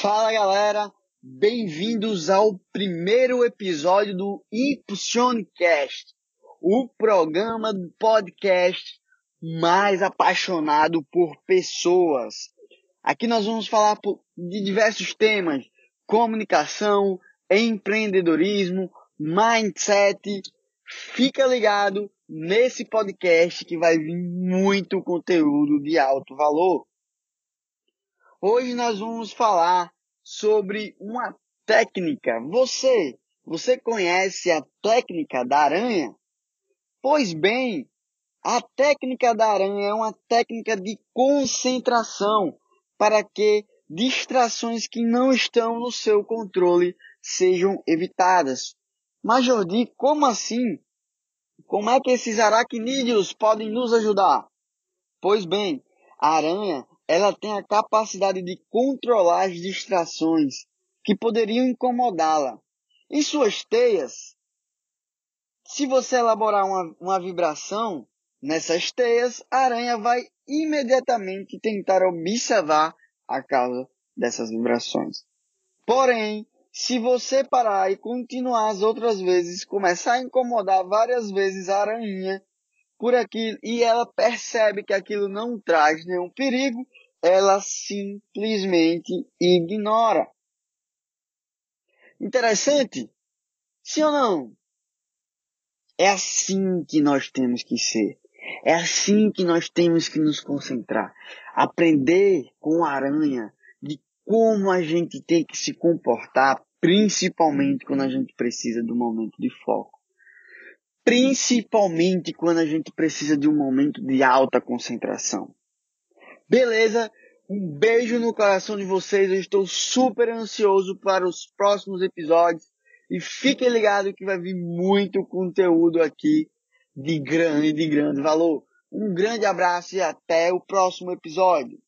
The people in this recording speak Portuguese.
Fala galera, bem-vindos ao primeiro episódio do Impulsionecast, o programa do podcast mais apaixonado por pessoas. Aqui nós vamos falar de diversos temas: comunicação, empreendedorismo, mindset. Fica ligado nesse podcast que vai vir muito conteúdo de alto valor. Hoje nós vamos falar sobre uma técnica. Você, você conhece a técnica da aranha? Pois bem, a técnica da aranha é uma técnica de concentração para que distrações que não estão no seu controle sejam evitadas. Mas Jordi, como assim? Como é que esses aracnídeos podem nos ajudar? Pois bem, a aranha ela tem a capacidade de controlar as distrações que poderiam incomodá-la. Em suas teias, se você elaborar uma, uma vibração nessas teias, a aranha vai imediatamente tentar observar a causa dessas vibrações. Porém, se você parar e continuar as outras vezes, começar a incomodar várias vezes a aranha por aquilo e ela percebe que aquilo não traz nenhum perigo, ela simplesmente ignora. Interessante? Sim ou não? É assim que nós temos que ser. É assim que nós temos que nos concentrar. Aprender com a aranha de como a gente tem que se comportar, principalmente quando a gente precisa do momento de foco. Principalmente quando a gente precisa de um momento de alta concentração. Beleza? Um beijo no coração de vocês. Eu estou super ansioso para os próximos episódios. E fiquem ligados que vai vir muito conteúdo aqui de grande, de grande valor. Um grande abraço e até o próximo episódio.